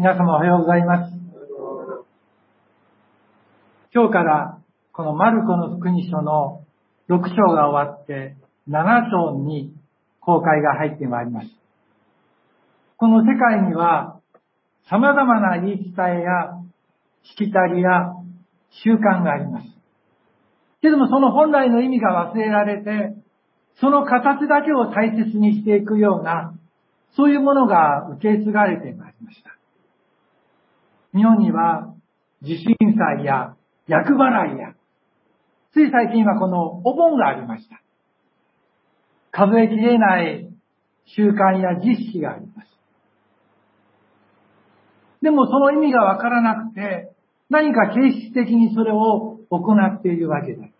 皆様おはようございます。今日からこのマルコの福音書の6章が終わって7章に公開が入ってまいります。この世界には様々な言い伝えやしきたりや習慣があります。けれどもその本来の意味が忘れられて、その形だけを大切にしていくような、そういうものが受け継がれてまいりました。日本には地震災や厄払いや、つい最近はこのお盆がありました。数えきれない習慣や実施があります。でもその意味がわからなくて、何か形式的にそれを行っているわけであります。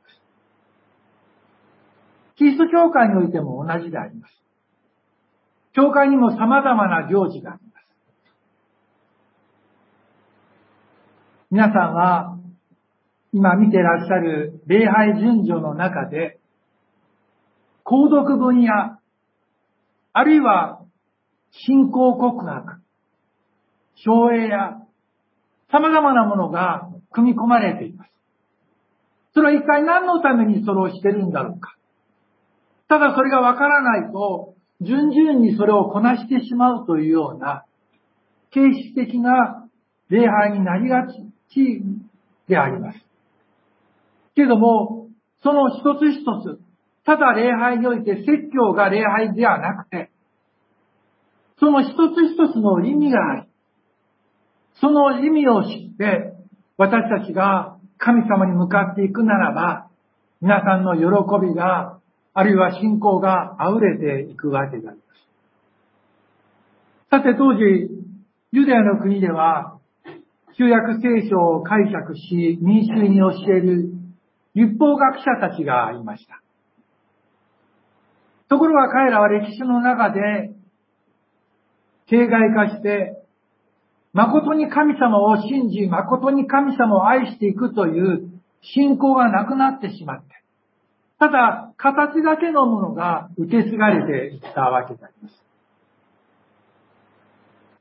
キリスト教会においても同じであります。教会にも様々な行事があります。皆さんは今見てらっしゃる礼拝順序の中で、購読文や、あるいは信仰告白、省営や、様々なものが組み込まれています。それは一体何のためにそれをしてるんだろうか。ただそれがわからないと、順々にそれをこなしてしまうというような、形式的な礼拝になりがちであります。けれども、その一つ一つ、ただ礼拝において説教が礼拝ではなくて、その一つ一つの意味があり、その意味を知って、私たちが神様に向かっていくならば、皆さんの喜びが、あるいは信仰が溢れていくわけであります。さて当時、ユダヤの国では、旧約聖書を解釈し、民衆に教える立法学者たちがいました。ところが彼らは歴史の中で、形骸化して、誠に神様を信じ、誠に神様を愛していくという信仰がなくなってしまって、ただ、形だけのものが受け継がれていったわけであります。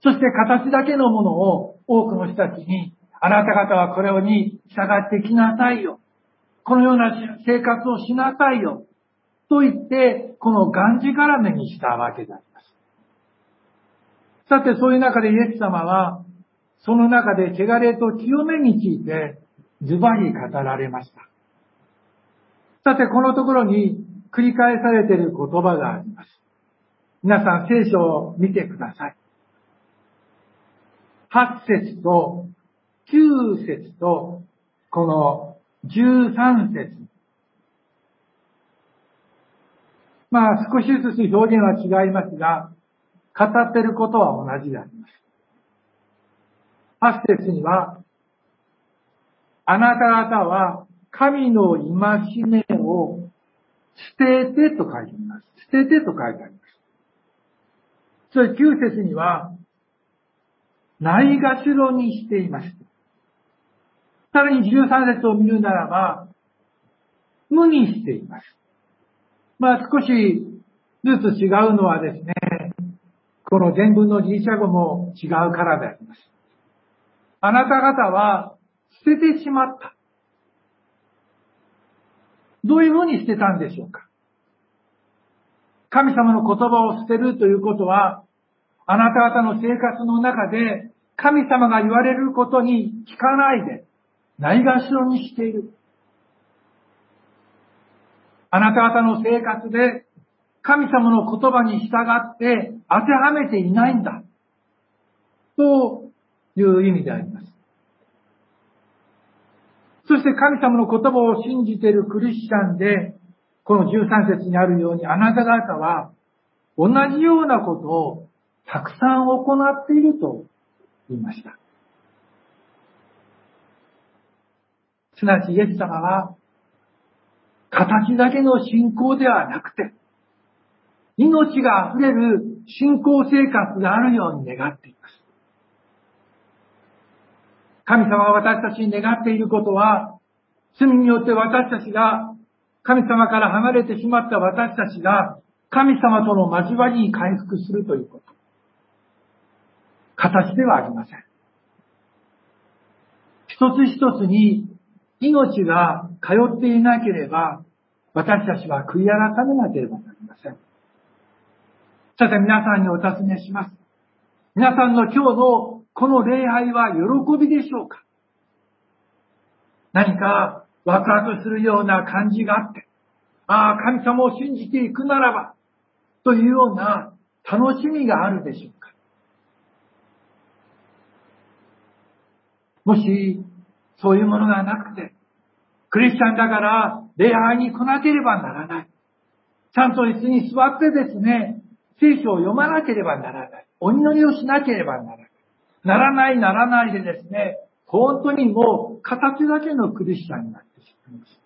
そして形だけのものを多くの人たちに、あなた方はこれに従ってきなさいよ。このような生活をしなさいよ。と言って、このがんじがらめにしたわけであります。さて、そういう中でイエス様は、その中で汚れと清めについて、ズバリ語られました。さて、このところに繰り返されている言葉があります。皆さん、聖書を見てください。8節と9節と、この13節。まあ少しずつ表現は違いますが、語ってることは同じであります。8節には、あなた方は神の戒めを捨ててと書いています。捨ててと書いてあります。それ9節には、ないがしろにしています。さらに13節を見るならば、無にしています。まあ少しずつ違うのはですね、この全文のギリシャ語も違うからであります。あなた方は捨ててしまった。どういうふうに捨てたんでしょうか神様の言葉を捨てるということは、あなた方の生活の中で神様が言われることに聞かないで、ないがしろにしている。あなた方の生活で神様の言葉に従って当てはめていないんだ。という意味であります。そして神様の言葉を信じているクリスチャンで、この13節にあるようにあなた方は同じようなことをたくさん行っていると言いました。すなわちイエス様は、形だけの信仰ではなくて、命が溢れる信仰生活があるように願っています。神様が私たちに願っていることは、罪によって私たちが、神様から離れてしまった私たちが、神様との交わりに回復するということ。形ではありません。一つ一つに命が通っていなければ、私たちは悔い改めなければなりません。さて皆さんにお尋ねします。皆さんの今日のこの礼拝は喜びでしょうか？何かワクワクするような感じがあって、ああ、神様を信じていくならば、というような楽しみがあるでしょうかもし、そういうものがなくて、クリスチャンだから礼拝に来なければならない。ちゃんと椅子に座ってですね、聖書を読まなければならない。お祈りをしなければならない。ならないならないでですね、本当にもう形だけのクリスチャンになってしまいます。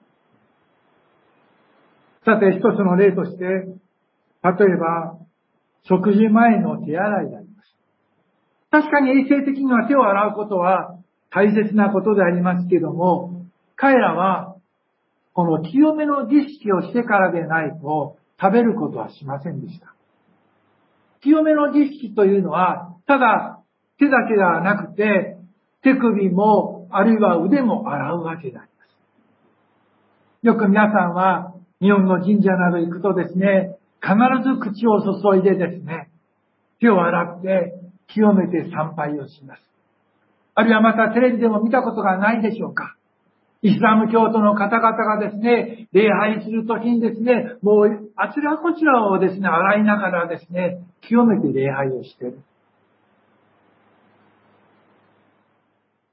さて、一つの例として、例えば、食事前の手洗いであります。確かに衛生的には手を洗うことは大切なことでありますけども、彼らは、この清めの儀式をしてからでないと食べることはしませんでした。清めの儀式というのは、ただ手だけではなくて、手首も、あるいは腕も洗うわけであります。よく皆さんは、日本の神社など行くとですね、必ず口を注いでですね、手を洗って清めて参拝をします。あるいはまたテレビでも見たことがないでしょうか。イスラム教徒の方々がですね、礼拝するときにですね、もうあちらこちらをですね、洗いながらですね、清めて礼拝をしている。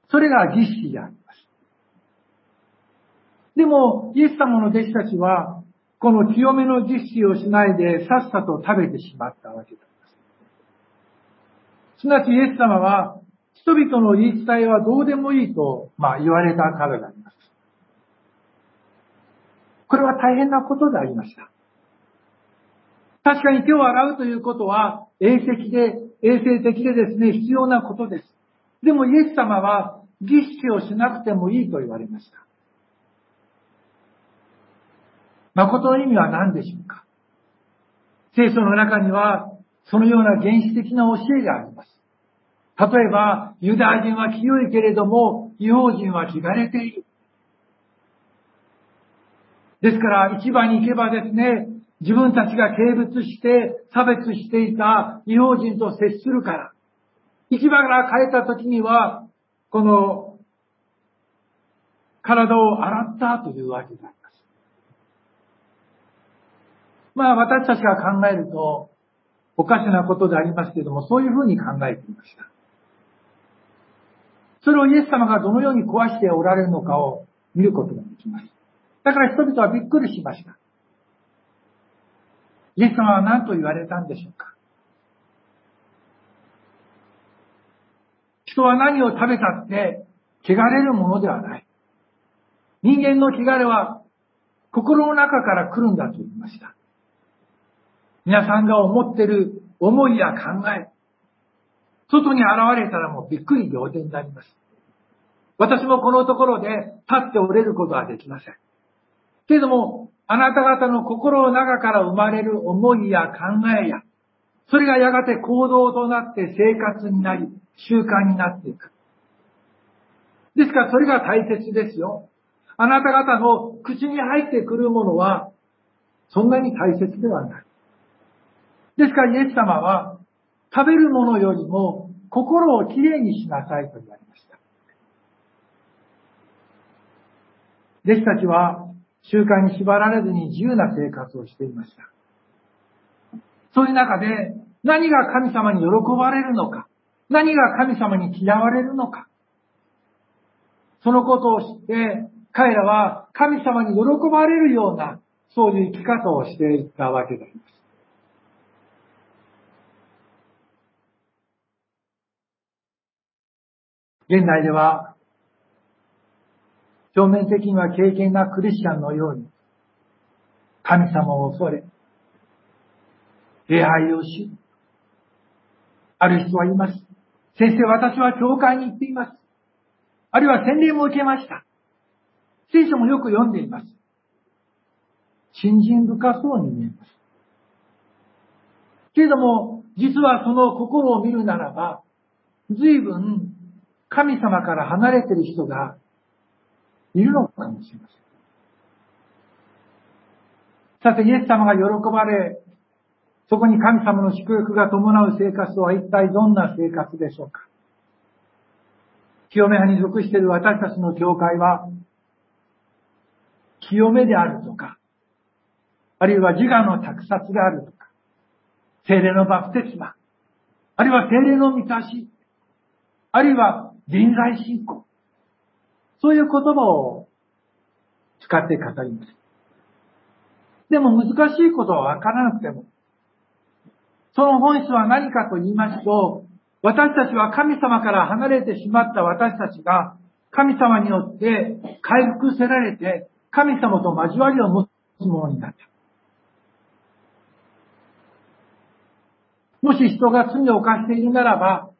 それが儀式であります。でも、イエス様の弟子たちは、この清めの儀式をしないでさっさと食べてしまったわけです。すなわちイエス様は、人々の言い伝えはどうでもいいと、まあ、言われたからであります。これは大変なことでありました。確かに手を洗うということは、衛生で、衛生的でですね、必要なことです。でもイエス様は儀式をしなくてもいいと言われました。誠の意味は何でしょうか？聖書の中には、そのような原始的な教えがあります。例えば、ユダヤ人は清いけれども、違法人は汚れている。ですから、市場に行けばですね、自分たちが軽蔑して差別していた違法人と接するから、市場から帰った時には、この体を洗ったというわけであります。まあ私たちが考えるとおかしなことでありますけれども、そういうふうに考えていました。それをイエス様がどのように壊しておられるのかを見ることができます。だから人々はびっくりしました。イエス様は何と言われたんでしょうか人は何を食べたって汚れるものではない。人間の汚れは心の中から来るんだと言いました。皆さんが思ってる思いや考え、外に現れたらもうびっくり仰天になります。私もこのところで立っておれることはできません。けれども、あなた方の心の中から生まれる思いや考えや、それがやがて行動となって生活になり、習慣になっていく。ですからそれが大切ですよ。あなた方の口に入ってくるものは、そんなに大切ではない。ですからイエス様は、食べるものよりも心をきれいにしなさいと言われました。弟子たちは習慣に縛られずに自由な生活をしていました。そういう中で何が神様に喜ばれるのか、何が神様に嫌われるのか、そのことを知って彼らは神様に喜ばれるようなそういう生き方をしていったわけであります。現代では表面的には経験なクリスチャンのように、神様を恐れ、礼拝をし、ある人は言います。先生、私は教会に行っています。あるいは洗礼も受けました。聖書もよく読んでいます。信心深そうに見えます。けれども、実はその心を見るならば、随分神様から離れている人がいるのかもしれません。さて、イエス様が喜ばれ、そこに神様の祝福が伴う生活とは一体どんな生活でしょうか清め派に属している私たちの教会は、清めであるとか、あるいは自我の託殺であるとか、精霊のバプテスマ、あるいは精霊の満たし、あるいは人材信仰、そういう言葉を使って語ります。でも難しいことはわからなくても、その本質は何かと言いますと、私たちは神様から離れてしまった私たちが、神様によって回復せられて、神様と交わりを持つものになった。もし人が罪を犯しているならば、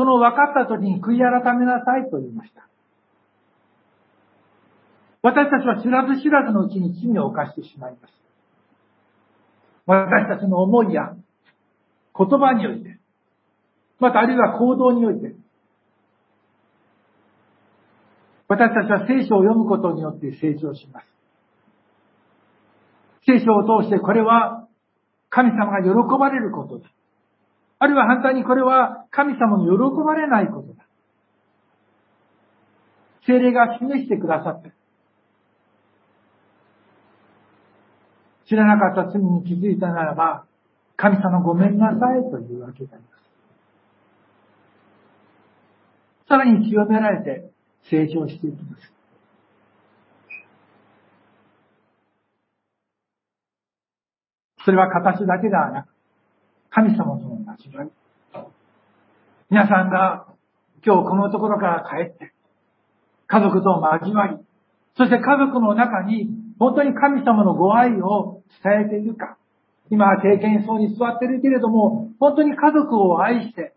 その分かった時に悔い改めなさいと言いました。私たちは知らず知らずのうちに罪を犯してしまいます。私たちの思いや言葉において、またあるいは行動において、私たちは聖書を読むことによって成長します。聖書を通してこれは神様が喜ばれることだ。あるいは反対にこれは神様に喜ばれないことだ。精霊が示してくださって、知らなかった罪に気づいたならば、神様ごめんなさいというわけであります。さらに清められて成長していきます。それは形だけではなく、神様との交わり。皆さんが今日このところから帰って、家族と交わり、そして家族の中に本当に神様のご愛を伝えているか。今は経験層に座っているけれども、本当に家族を愛して、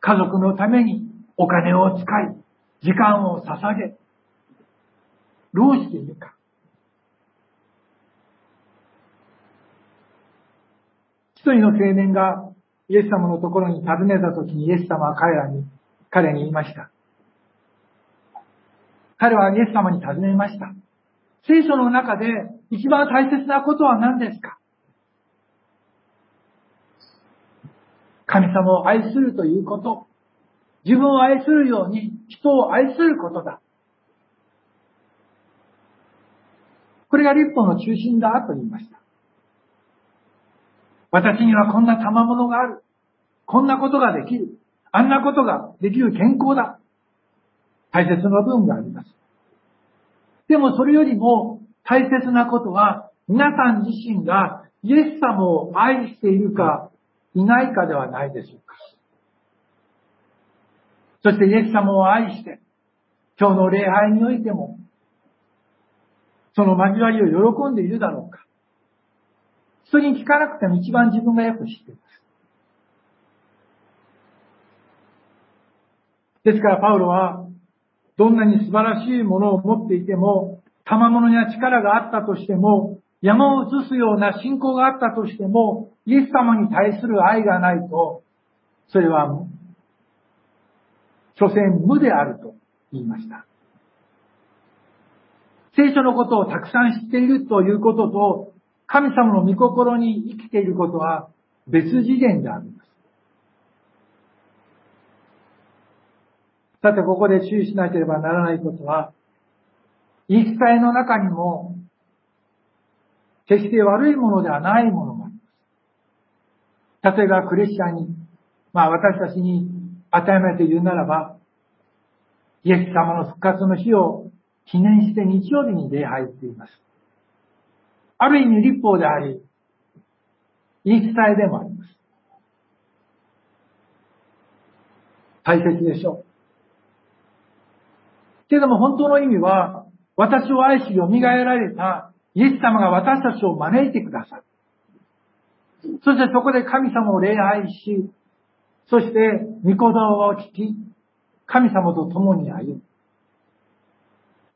家族のためにお金を使い、時間を捧げ、労しているか。一人の青年がイエス様のところに訪ねた時にイエス様は彼らに、彼に言いました。彼はイエス様に尋ねました。聖書の中で一番大切なことは何ですか？神様を愛するということ。自分を愛するように人を愛することだ。これが立法の中心だと言いました。私にはこんな賜物がある。こんなことができる。あんなことができる健康だ。大切な部分があります。でもそれよりも大切なことは皆さん自身がイエス様を愛しているかいないかではないでしょうか。そしてイエス様を愛して今日の礼拝においてもその交わりを喜んでいるだろうか。人に聞かなくても一番自分がよく知っています。ですからパウロは、どんなに素晴らしいものを持っていても、賜物や力があったとしても、山を移すような信仰があったとしても、イエス様に対する愛がないと、それは、所詮無であると言いました。聖書のことをたくさん知っているということと、神様の御心に生きていることは別次元であります。さて、ここで注意しなければならないことは、言い伝えの中にも、決して悪いものではないものがあります。例えば、クリスチャンに、まあ私たちに与えられて言うならば、イエス様の復活の日を記念して日曜日に礼拝っています。ある意味立法であり、言い伝えでもあります。大切でしょう。けれども本当の意味は、私を愛し蘇られたイエス様が私たちを招いてくださる。そしてそこで神様を礼拝し、そして御言葉を聞き、神様と共に歩む。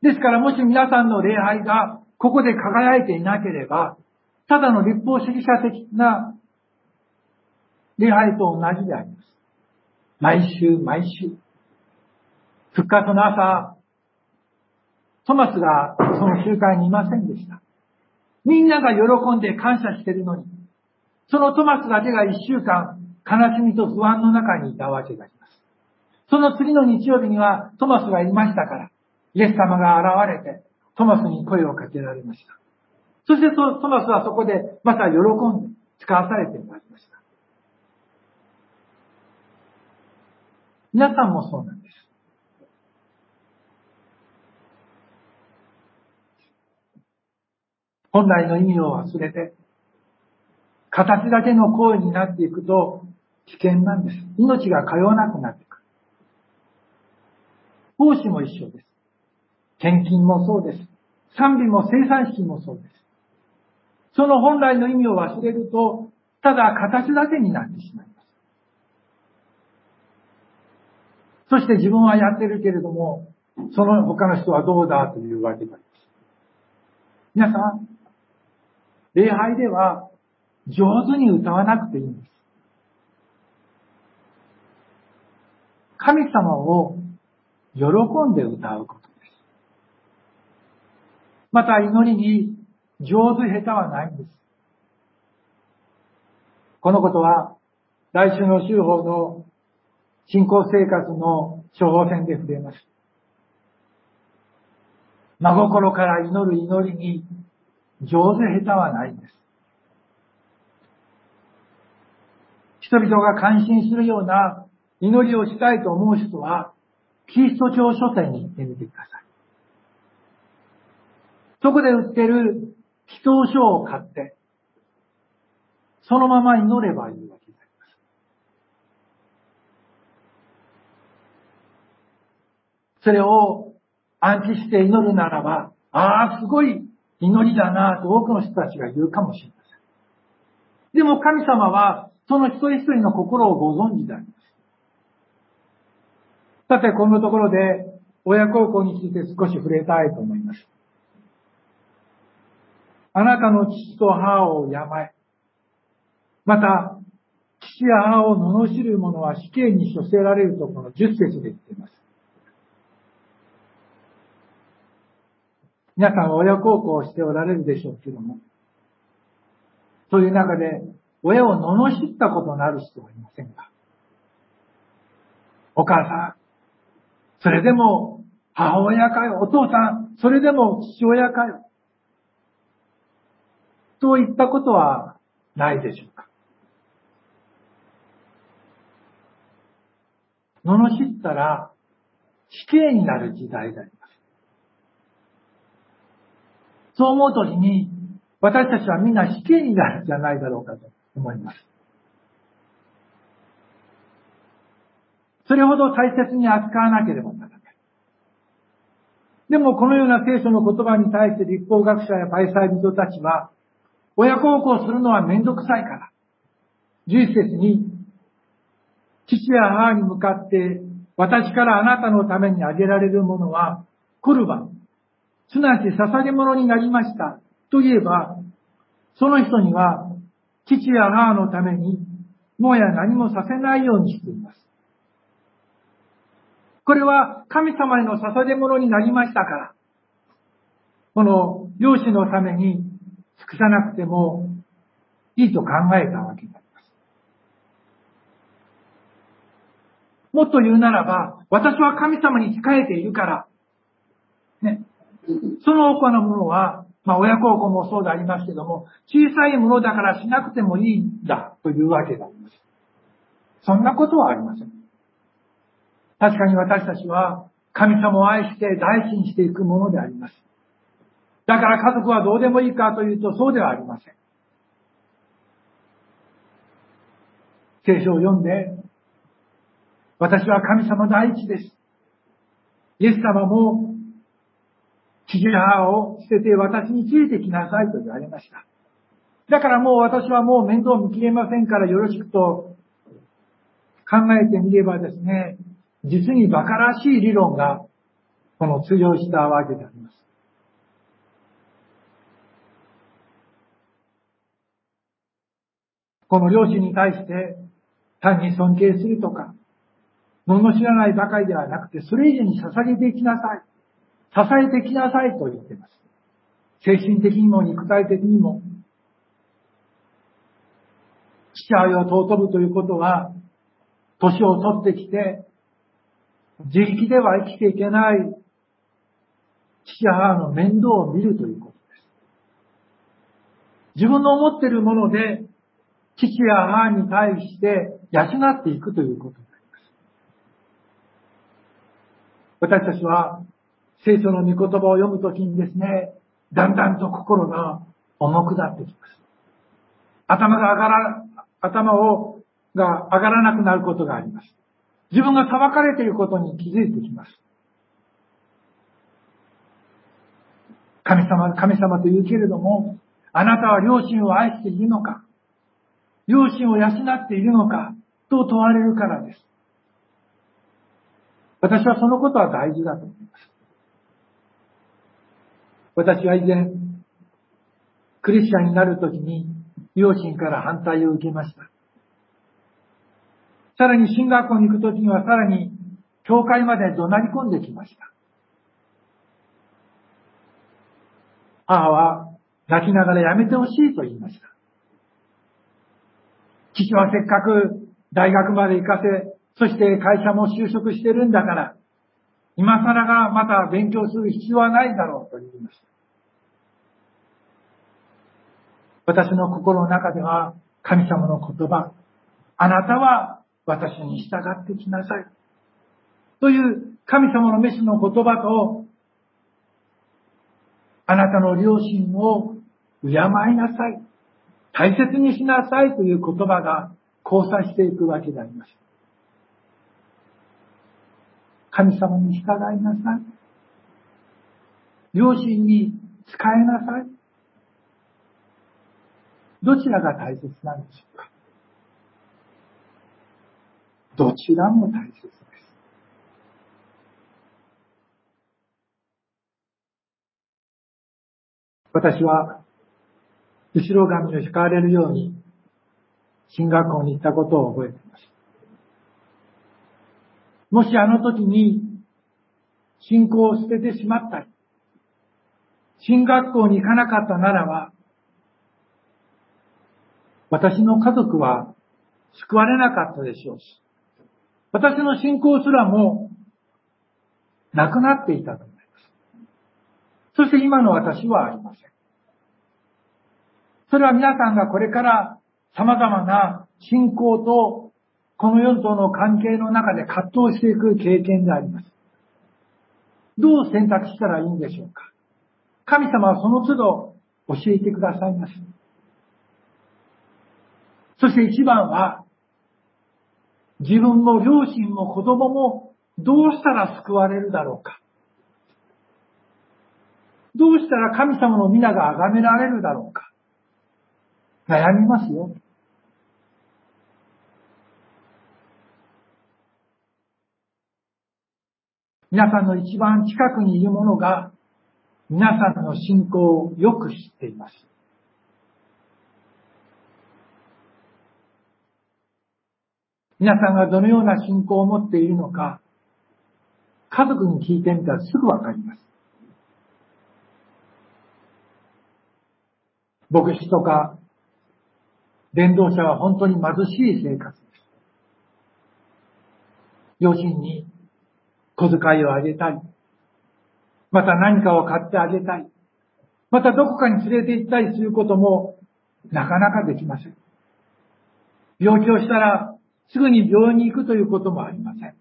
ですからもし皆さんの礼拝がここで輝いていなければ、ただの立法主義者的な礼拝と同じであります。毎週毎週、復活の朝、トマスがその集会にいませんでした。みんなが喜んで感謝してるのに、そのトマスだけが一週間悲しみと不安の中にいたわけであります。その次の日曜日にはトマスがいましたから、イエス様が現れてトマスに声をかけられました。そしてトマスはそこでまた喜んで使わされてまいりました。皆さんもそうなんです。本来の意味を忘れて、形だけの行為になっていくと危険なんです。命が通わなくなっていく。奉仕も一緒です。献金もそうです。賛美も生産式もそうです。その本来の意味を忘れると、ただ形だけになってしまいます。そして自分はやってるけれども、その他の人はどうだというわけであります。皆さん、礼拝では上手に歌わなくていいんです。神様を喜んで歌うこと。また祈りに上手下手はないんです。このことは来週の週報の信仰生活の処方箋で触れます。真心から祈る祈りに上手下手はないんです。人々が感心するような祈りをしたいと思う人は、キリスト教書店に行ってみてください。そこで売ってる祈祷書を買って、そのまま祈ればいいわけであります。それを暗記して祈るならば、ああ、すごい祈りだなと多くの人たちが言うかもしれません。でも神様は、その一人一人の心をご存知であります。さて、このところで、親孝行について少し触れたいと思います。あなたの父と母を病え、また、父や母を罵る者は死刑に処せられるとこの10節で言っています。皆さんは親孝行をしておられるでしょうけども、そういう中で、親を罵ったことのある人はいませんか？お母さん、それでも母親かよ、お父さん、それでも父親かよ。といったことはないでしょうか？罵ったら死刑になる時代であります。そう思うときに、私たちはみんな死刑になるんじゃないだろうかと思います。それほど大切に扱わなければならない。でもこのような聖書の言葉に対して立法学者やパイサイ人たちは、親孝行するのはめんどくさいから、11節に、父や母に向かって、私からあなたのためにあげられるものは、コルバン、すなわち捧げ物になりました。と言えば、その人には、父や母のために、もや何もさせないようにしています。これは神様への捧げ物になりましたから、この漁師のために尽くさなくてもいいと考えたわけであります。もっと言うならば、私は神様に仕えているから、ね、その他のものは、まあ親孝行もそうでありますけども、小さいものだからしなくてもいいんだというわけであります。そんなことはありません。確かに私たちは神様を愛して大事にしていくものであります。だから家族はどうでもいいかというとそうではありません。聖書を読んで、私は神様第一です。イエス様も父母を捨てて私についてきなさいと言われました。だからもう私はもう面倒見きれませんからよろしくと考えてみればですね、実に馬鹿らしい理論がこの通用したわけであります。この両親に対して単に尊敬するとか、罵らないばかりではなくて、それ以上に捧げていきなさい。支えてきなさいと言っています。精神的にも肉体的にも。父親を尊ぶということは、年を取ってきて、自力では生きていけない父母の面倒を見るということです。自分の思っているもので、父や母に対して養っていくということになります。私たちは聖書の御言葉を読むときにですね、だんだんと心が重くなってきます。頭が上がら、頭を、が上がらなくなることがあります。自分が裁かれていることに気づいてきます。神様、神様と言うけれども、あなたは両親を愛しているのか両親を養っているのかと問われるからです。私はそのことは大事だと思います。私は以前、クリスチャンになるときに両親から反対を受けました。さらに進学校に行くときにはさらに教会まで怒鳴り込んできました。母は泣きながらやめてほしいと言いました。父はせっかく大学まで行かせ、そして会社も就職してるんだから、今更がまた勉強する必要はないだろうと言いました。私の心の中では神様の言葉、あなたは私に従ってきなさい。という神様のメスの言葉とあなたの両親を敬いなさい。大切にしなさいという言葉が交差していくわけであります。神様に従いなさい。両親に仕えなさい。どちらが大切なんでしょうかどちらも大切です私は、後ろ髪を引かれるように、進学校に行ったことを覚えています。もしあの時に、信仰を捨ててしまったり、進学校に行かなかったならば、私の家族は救われなかったでしょうし、私の信仰すらもなくなっていたと思います。そして今の私はありません。それは皆さんがこれから様々な信仰とこの世との関係の中で葛藤していく経験であります。どう選択したらいいんでしょうか神様はその都度教えてくださいます。そして一番は、自分も両親も子供もどうしたら救われるだろうか。どうしたら神様の皆が崇められるだろうか。悩みますよ。皆さんの一番近くにいる者が、皆さんの信仰をよく知っています。皆さんがどのような信仰を持っているのか、家族に聞いてみたらすぐわかります。牧師とか、伝道者は本当に貧しい生活です。両親に小遣いをあげたり、また何かを買ってあげたい、またどこかに連れて行ったりすることもなかなかできません。病気をしたらすぐに病院に行くということもありません。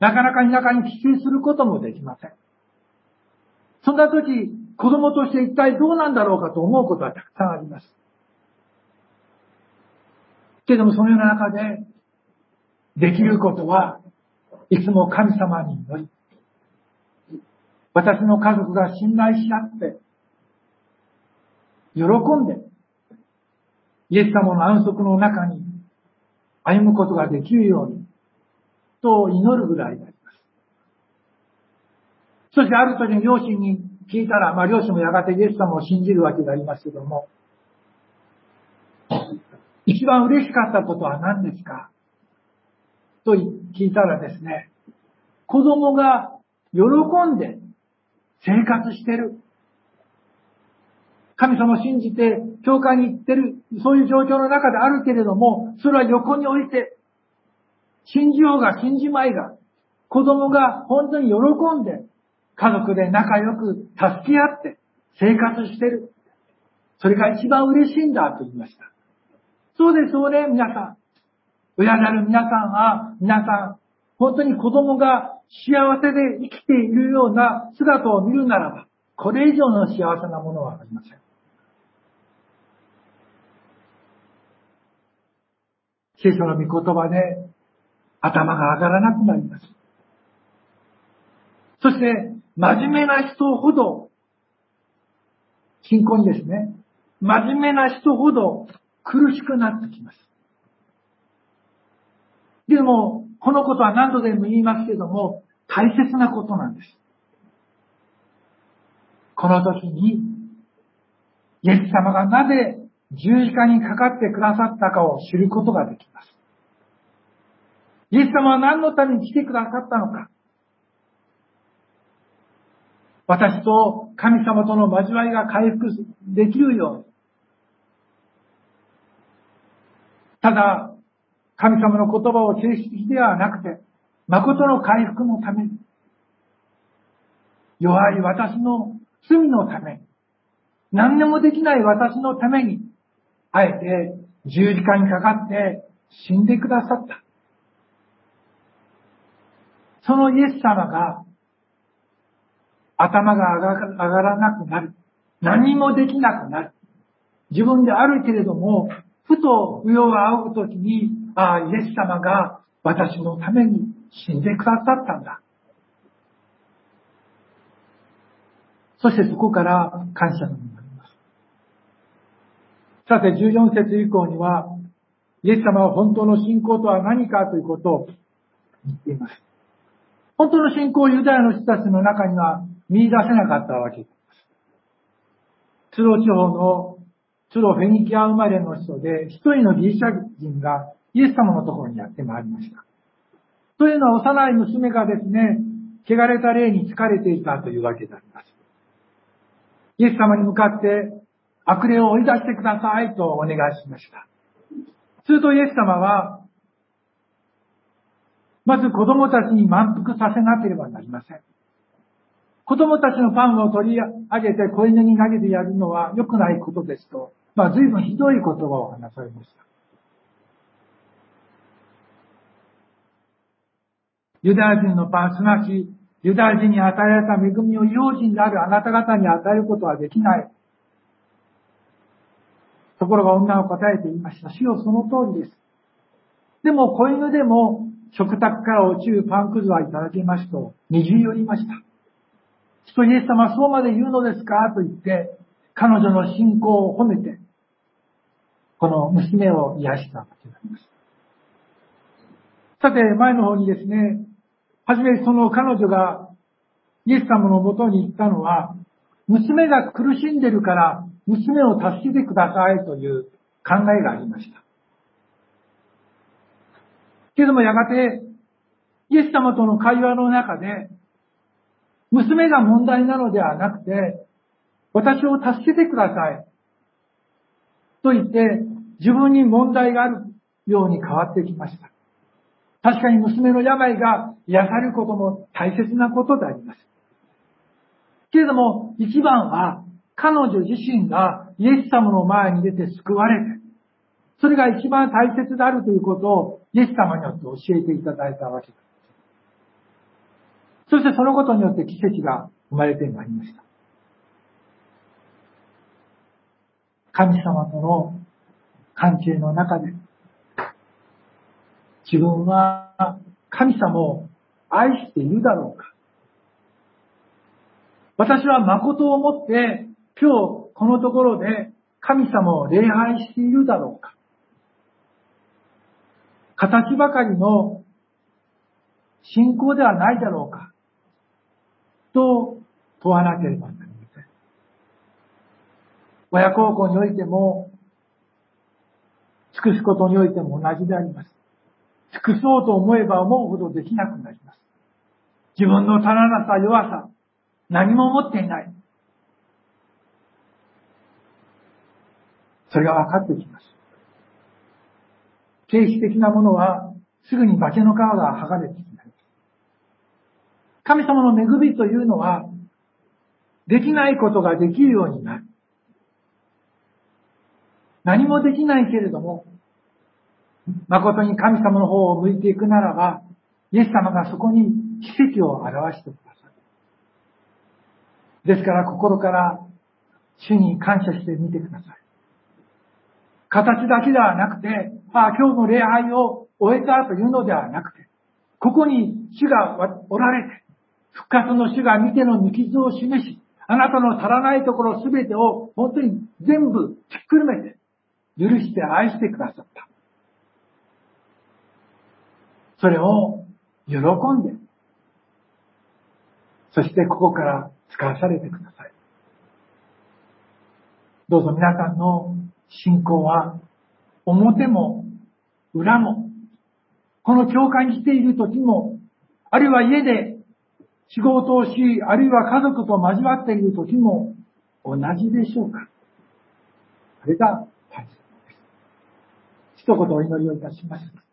なかなか田舎に帰省することもできません。そんな時、子供として一体どうなんだろうかと思うことはたくさんあります。けれどもそのような中で、できることはいつも神様に祈り、私の家族が信頼し合って、喜んで、イエス様の安息の中に歩むことができるように、と祈るぐらいであります。そしてある時に両親に聞いたら、まあ両親もやがてイエス様を信じるわけでありますけども、一番嬉しかったことは何ですか？と聞いたらですね、子供が喜んで生活してる。神様を信じて教会に行ってる、そういう状況の中であるけれども、それは横に置いて、信じようが信じまいが、子供が本当に喜んで、家族で仲良く助け合って生活してる。それが一番嬉しいんだと言いました。そうですよね、皆さん。親なる皆さんは、皆さん、本当に子供が幸せで生きているような姿を見るならば、これ以上の幸せなものはありません。聖書の御言葉で頭が上がらなくなります。そして、真面目な人ほど、信仰にですね、真面目な人ほど苦しくなってきます。でも、このことは何度でも言いますけども、大切なことなんです。この時に、イエス様がなぜ十字架にかかってくださったかを知ることができます。イエス様は何のために来てくださったのか。私と神様との交わりが回復できるように。ただ、神様の言葉を形式ではなくて、誠の回復のために、弱い私の罪のために、何でもできない私のために、あえて十字架にかかって死んでくださった。そのイエス様が頭が上がらなくなる。何もできなくなる。自分であるけれども、ふと上を仰ぐときに、ああ、イエス様が私のために死んでくださったんだ。そしてそこから感謝のになります。さて、14節以降には、イエス様は本当の信仰とは何かということを言っています。本当の信仰をユダヤの人たちの中には見出せなかったわけです。ツロ地方のツロフェニキア生まれの人で、一人のギリシャ人がイエス様のところにやってまいりました。というのは幼い娘がですね、汚れた霊に疲れていたというわけであります。イエス様に向かって悪霊を追い出してくださいとお願いしました。するとイエス様は、まず子供たちに満腹させなければなりません。子供たちのパンを取り上げて子犬に投げてやるのは良くないことですと、まあ随分ひどい言葉を話されました。ユダヤ人のパン、すなわち、ユダヤ人に与えられた恵みを用心であるあなた方に与えることはできない。ところが女は答えて言いました。主よその通りです。でも子犬でも食卓から落ちるパンくずはいただきますと、にじり寄りました。人イエス様はそうまで言うのですか？と言って、彼女の信仰を褒めて、この娘を癒したわけであります。さて、前の方にですね、はじめその彼女がイエス様のもとに行ったのは、娘が苦しんでるから娘を助けてくださいという考えがありました。けれどもやがて、イエス様との会話の中で、娘が問題なのではなくて、私を助けてください。と言って、自分に問題があるように変わってきました。確かに娘の病が癒されることも大切なことであります。けれども、一番は、彼女自身がイエス様の前に出て救われて、それが一番大切であるということをイエス様によって教えていただいたわけです。そしてそのことによって奇跡が生まれてまいりました。神様との関係の中で、自分は神様を愛しているだろうか。私は誠をもって今日このところで神様を礼拝しているだろうか。形ばかりの信仰ではないだろうか。と問わなければなりません。親孝行においても、尽くすことにおいても同じであります。尽くそうと思えば思うほどできなくなります。自分の足らなさ、弱さ、何も持っていない。それが分かってきます。形式的なものはすぐに化けの皮が剥がれてきます。神様の恵みというのは、できないことができるようになる。何もできないけれども、誠に神様の方を向いていくならば、イエス様がそこに奇跡を表してください。ですから心から主に感謝してみてください。形だけではなくて、ああ、今日の礼拝を終えたというのではなくて、ここに主がおられて、復活の主が見ての抜き図を示し、あなたの足らないところすべてを本当に全部ひっくるめて、許して愛してくださった。それを喜んで、そしてここから使わされてください。どうぞ皆さんの信仰は表も裏も、この教会に来ている時も、あるいは家で仕事をし、あるいは家族と交わっている時も同じでしょうかそれが大切です。一言お祈りをいたします。